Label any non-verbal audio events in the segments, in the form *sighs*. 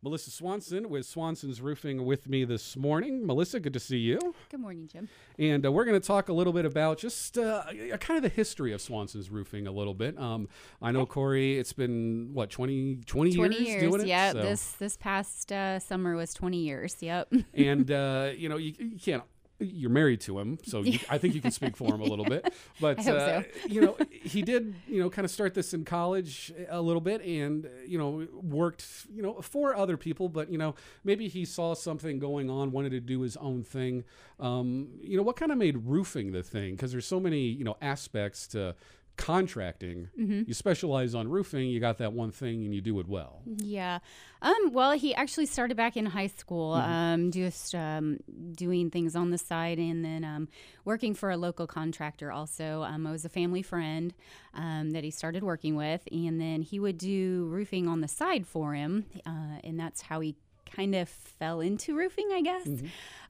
Melissa Swanson with Swanson's Roofing with me this morning. Melissa, good to see you. Good morning, Jim. And uh, we're going to talk a little bit about just uh, kind of the history of Swanson's Roofing a little bit. Um, I know, Corey, it's been, what, 20, 20, 20 years, years, doing it? yeah. So- This this past uh, summer was 20 years. Yep. *laughs* and, uh, you know, you, you can't. You're married to him, so you, I think you can speak for him a little bit. *laughs* But uh, so. you know, he did, you know, kind of start this in college a little bit, and you know, worked, you know, for other people. But you know, maybe he saw something going on, wanted to do his own thing. Um, you know, what kind of made roofing the thing? Because there's so many, you know, aspects to contracting. Mm-hmm. You specialize on roofing. You got that one thing, and you do it well. Yeah. Um, well, he actually started back in high school, Mm-hmm. um, just um, doing things on the side and then um, working for a local contractor also. Um, I was a family friend um, that he started working with, and then he would do roofing on the side for him. Uh, and that's how he kind of fell into roofing, I guess.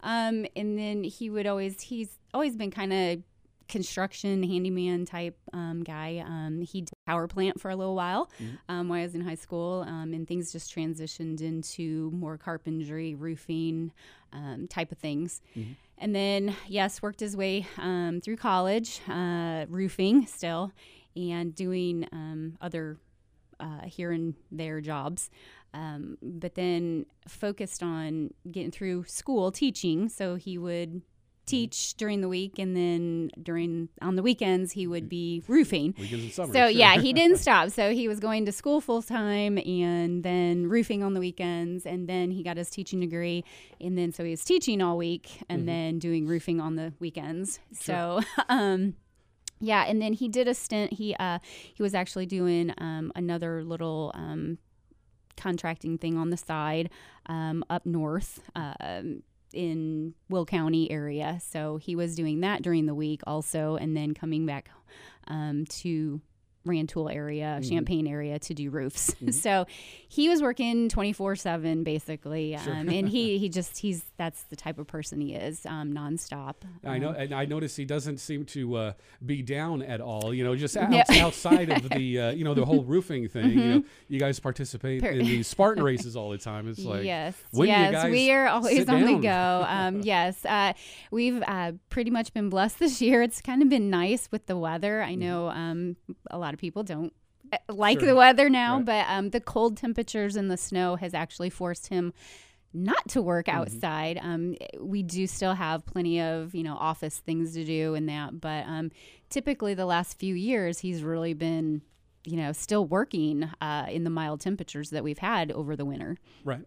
Um, and then he would always, he's always been kind of construction handyman type um, guy. Um, he did power plant for a little while um, while I was in high school, um, and things just transitioned into more carpentry, roofing um, type of things. And then, yes, worked his way um, through college, uh, roofing still, and doing um, other uh, here and there jobs. Um, but then focused on getting through school teaching. So he would teach during the week, and then during on the weekends he would be roofing. Summer. So sure. yeah, he didn't *laughs* stop. So he was going to school full time and then roofing on the weekends and then he got his teaching degree and then so he was teaching all week and Mm-hmm. then doing roofing on the weekends. So *laughs* um yeah, and then he did a stint. He uh he was actually doing um another little um contracting thing on the side um up north. Um in Will County area. So he was doing that during the week also, and then coming back um, to Rantoul area, Champaign area to do roofs. *laughs* so he was working 24 seven basically. Um, and he, *laughs* he just, he's, that's the type of person he is, um, nonstop. I know, Um, and I notice he doesn't seem to uh, be down at all. You know, just out. Mm-hmm. *laughs* outside of the, uh, you know, the whole roofing thing. You know, you guys participate Per- in these Spartan races all the time. It's like, yes, when do you yes, we are always on the go. Um, yes, uh, we've uh, pretty much been blessed this year. It's kind of been nice with the weather. I know um, a lot of people don't uh, like. Sure. the weather now, Right. but um, the cold temperatures and the snow has actually forced him not to work Mm-hmm. outside. Um, we do still have plenty of you know office things to do and that, but um, typically the last few years he's really been you know still working uh, in the mild temperatures that we've had over the winter. Right.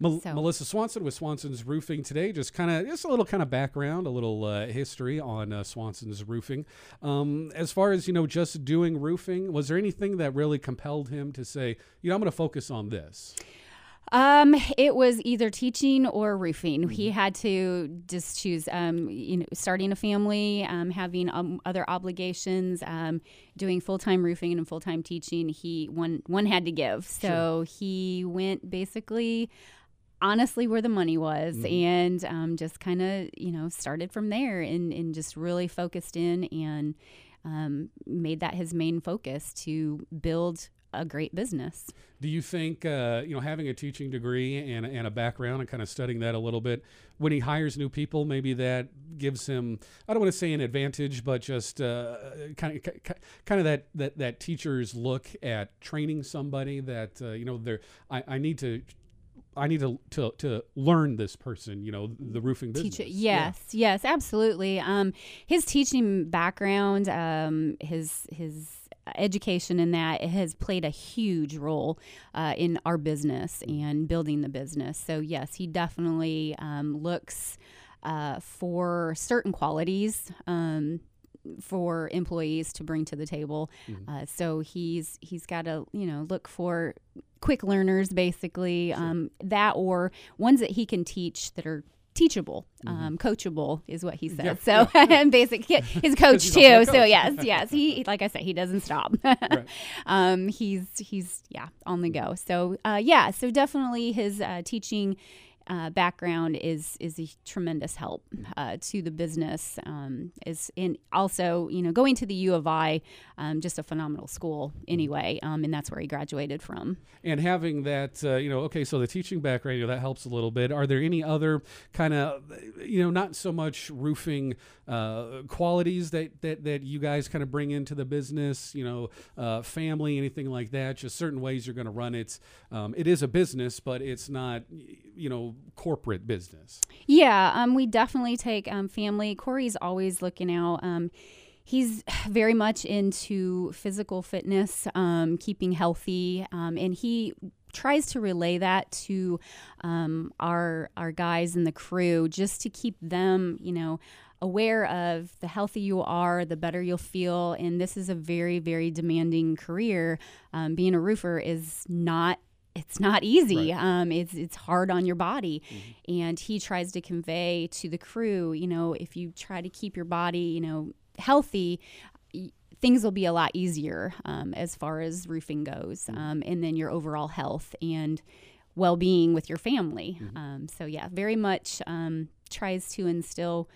Mel- So- Melissa Swanson with Swanson's Roofing today. Just kind of, just a little kind of background, a little uh, history on uh, Swanson's Roofing. Um, as far as you know, just doing roofing, was there anything that really compelled him to say, you know, I'm going to focus on this? Um, it was either teaching or roofing. He had to just choose. Um, you know, starting a family, um, having um, other obligations, um, doing full time roofing and full time teaching. He one one had to give, so he went basically. Honestly, where the money was, and um, just kind of you know started from there, and and just really focused in and um, made that his main focus to build a great business. Do you think, uh, you know, having a teaching degree and, and a background and kind of studying that a little bit, when he hires new people, maybe that gives him, I don't want to say an advantage, but just uh, kind of kind of that, that, that teacher's look at training somebody that, uh, you know, they're, I, I need to, I need to, to, to learn this person, you know, the roofing business. Teacher, Yeah. yes, yes, absolutely. Um, his teaching background, um, his his education in that it has played a huge role uh, in our business and building the business. So yes, he definitely um, looks uh, for certain qualities. Um, for employees to bring to the table, uh, so he's he's got to you know look for quick learners, basically um, that or ones that he can teach that are teachable, um, coachable is what he says. Yeah, so *laughs* and basic his coach *laughs* he's too. a So yes, *laughs* yes, he like I said, he doesn't stop. um, he's he's yeah on the go. So uh, yeah, so definitely his uh, teaching. Uh, background is is a tremendous help uh, to the business. Um, is and also you know going to the U of I, um, just a phenomenal school anyway, um, and that's where he graduated from. And having that, uh, you know, okay, so the teaching background, you know, that helps a little bit. Are there any other kind of, you know, not so much roofing uh, qualities that, that that you guys kind of bring into the business? You know, uh, family, anything like that? Just certain ways you're going to run it. Um, it is a business, but it's not, you know, corporate business. Yeah, um, we definitely take um, family. Corey's always looking out. Um, he's *sighs* very much into physical fitness, um, keeping healthy, um, and he tries to relay that to um, our our guys in the crew just to keep them, you know, aware of the healthier you are, the better you'll feel. And this is a very very demanding career. Um, being a roofer is not it's not easy. Right. Um, it's it's hard on your body, and he tries to convey to the crew, you know, if you try to keep your body, you know, healthy. y- Things will be a lot easier um, as far as roofing goes, um, and then your overall health and well-being with your family. Um, so yeah, very much um, tries to instill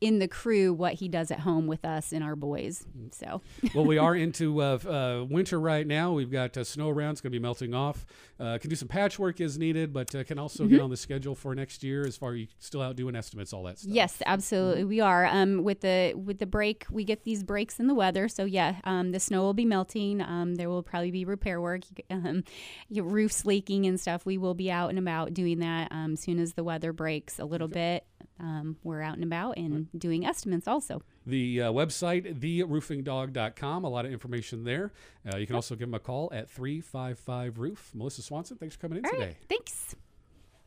in the crew what he does at home with us and our boys. So *laughs* well, we are into uh, uh, winter right now. We've got uh, snow around; it's going to be melting off. Uh, can do some patchwork as needed, but uh, can also Mm-hmm. get on the schedule for next year. As far you still out doing estimates, all that stuff. Yes, absolutely, we are. Um, with the with the break, we get these breaks in the weather. So yeah, um, the snow will be melting. Um, there will probably be repair work, *laughs* um, roofs leaking and stuff. We will be out and about doing that. Um, soon as the weather breaks a little bit, um, we're out and about and doing estimates also. The uh, website, theroofingdog.com, a lot of information there. Uh, you can also give them a call at 355 Roof. Melissa Swanson, thanks for coming in All today. right, thanks.